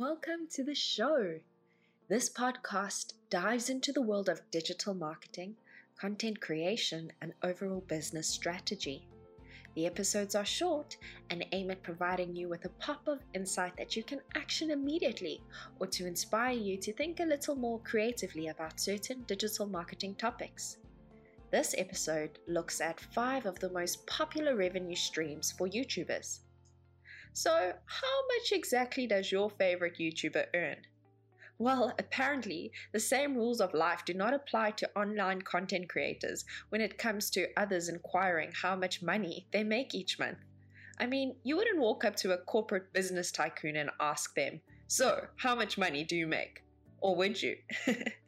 Welcome to the show. This podcast dives into the world of digital marketing, content creation, and overall business strategy. The episodes are short and aim at providing you with a pop of insight that you can action immediately or to inspire you to think a little more creatively about certain digital marketing topics. This episode looks at five of the most popular revenue streams for YouTubers. So, how much exactly does your favorite YouTuber earn? Well, apparently, the same rules of life do not apply to online content creators when it comes to others inquiring how much money they make each month. I mean, you wouldn't walk up to a corporate business tycoon and ask them, So, how much money do you make? Or would you?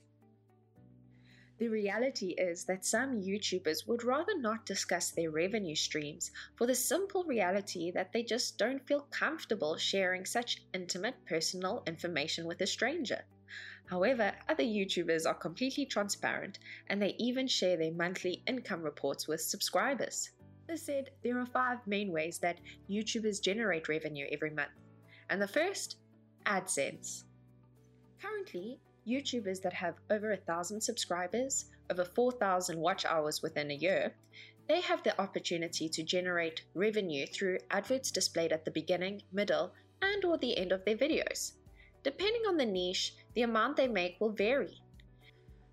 The reality is that some YouTubers would rather not discuss their revenue streams for the simple reality that they just don't feel comfortable sharing such intimate personal information with a stranger. However, other YouTubers are completely transparent and they even share their monthly income reports with subscribers. This said, there are five main ways that YouTubers generate revenue every month. And the first, AdSense. Currently, YouTubers that have over a thousand subscribers, over 4,000 watch hours within a year, they have the opportunity to generate revenue through adverts displayed at the beginning, middle, and or the end of their videos. Depending on the niche, the amount they make will vary.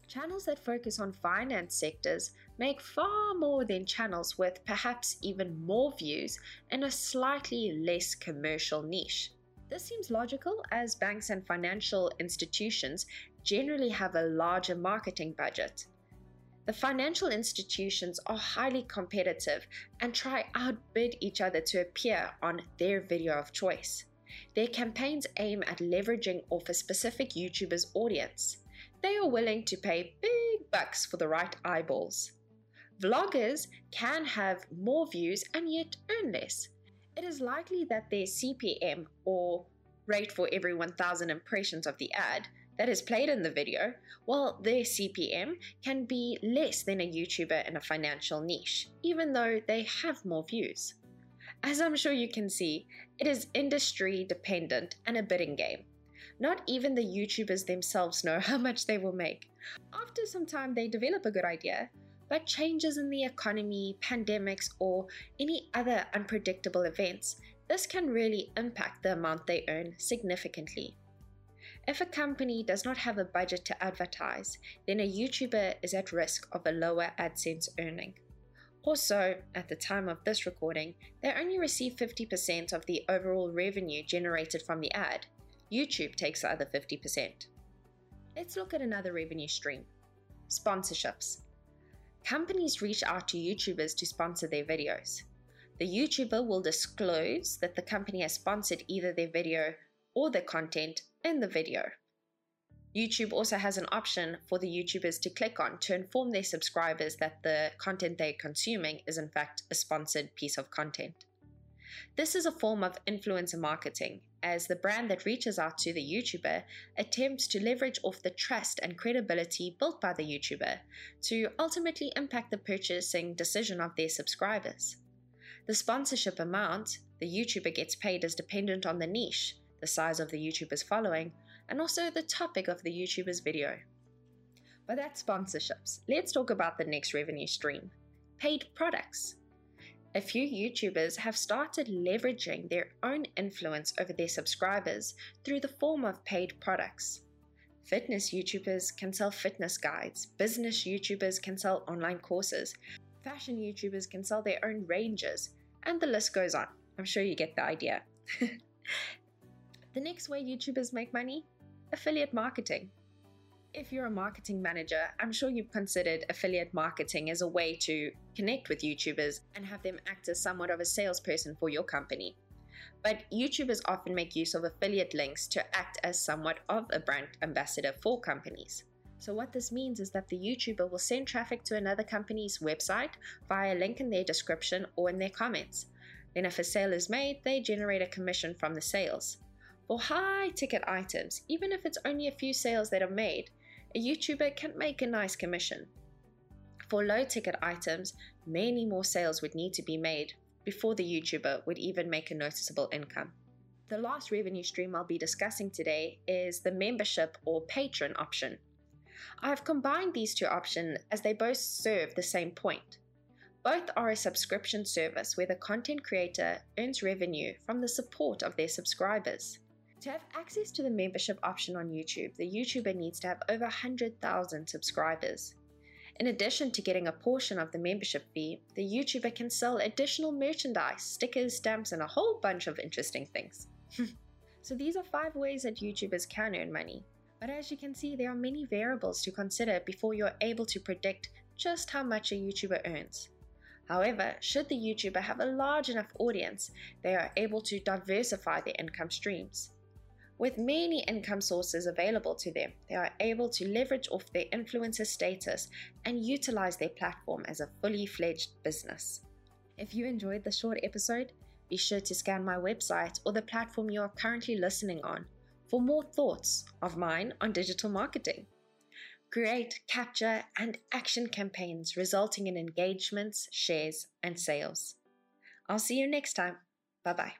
Channels that focus on finance sectors make far more than channels with perhaps even more views in a slightly less commercial niche. This seems logical as banks and financial institutions generally have a larger marketing budget. The financial institutions are highly competitive and try outbid each other to appear on their video of choice. Their campaigns aim at leveraging off a specific YouTuber's audience. They are willing to pay big bucks for the right eyeballs. Vloggers can have more views and yet earn less it is likely that their CPM, or rate for every 1,000 impressions of the ad, that is played in the video, well, their CPM can be less than a YouTuber in a financial niche, even though they have more views. As I'm sure you can see, it is industry dependent and a bidding game. Not even the YouTubers themselves know how much they will make. After some time, they develop a good idea, but changes in the economy, pandemics, or any other unpredictable events, this can really impact the amount they earn significantly. If a company does not have a budget to advertise, then a YouTuber is at risk of a lower AdSense earning. Also, at the time of this recording, they only receive 50% of the overall revenue generated from the ad. YouTube takes the other 50%. Let's look at another revenue stream sponsorships companies reach out to YouTubers to sponsor their videos. The YouTuber will disclose that the company has sponsored either their video or the content in the video. YouTube also has an option for the YouTubers to click on to inform their subscribers that the content they're consuming is, in fact, a sponsored piece of content. This is a form of influencer marketing, as the brand that reaches out to the YouTuber attempts to leverage off the trust and credibility built by the YouTuber to ultimately impact the purchasing decision of their subscribers. The sponsorship amount the YouTuber gets paid is dependent on the niche, the size of the YouTuber's following, and also the topic of the YouTuber's video. But that's sponsorships. Let's talk about the next revenue stream paid products. A few YouTubers have started leveraging their own influence over their subscribers through the form of paid products. Fitness YouTubers can sell fitness guides, business YouTubers can sell online courses, fashion YouTubers can sell their own ranges, and the list goes on. I'm sure you get the idea. the next way YouTubers make money affiliate marketing. If you're a marketing manager, I'm sure you've considered affiliate marketing as a way to connect with YouTubers and have them act as somewhat of a salesperson for your company. But YouTubers often make use of affiliate links to act as somewhat of a brand ambassador for companies. So, what this means is that the YouTuber will send traffic to another company's website via a link in their description or in their comments. Then, if a sale is made, they generate a commission from the sales. For high ticket items, even if it's only a few sales that are made, a YouTuber can make a nice commission. For low ticket items, many more sales would need to be made before the YouTuber would even make a noticeable income. The last revenue stream I'll be discussing today is the membership or Patreon option. I have combined these two options as they both serve the same point. Both are a subscription service where the content creator earns revenue from the support of their subscribers. To have access to the membership option on YouTube, the YouTuber needs to have over 100,000 subscribers. In addition to getting a portion of the membership fee, the YouTuber can sell additional merchandise, stickers, stamps, and a whole bunch of interesting things. so these are five ways that YouTubers can earn money. But as you can see, there are many variables to consider before you're able to predict just how much a YouTuber earns. However, should the YouTuber have a large enough audience, they are able to diversify their income streams. With many income sources available to them, they are able to leverage off their influencer status and utilize their platform as a fully fledged business. If you enjoyed the short episode, be sure to scan my website or the platform you are currently listening on for more thoughts of mine on digital marketing. Create, capture, and action campaigns resulting in engagements, shares, and sales. I'll see you next time. Bye bye.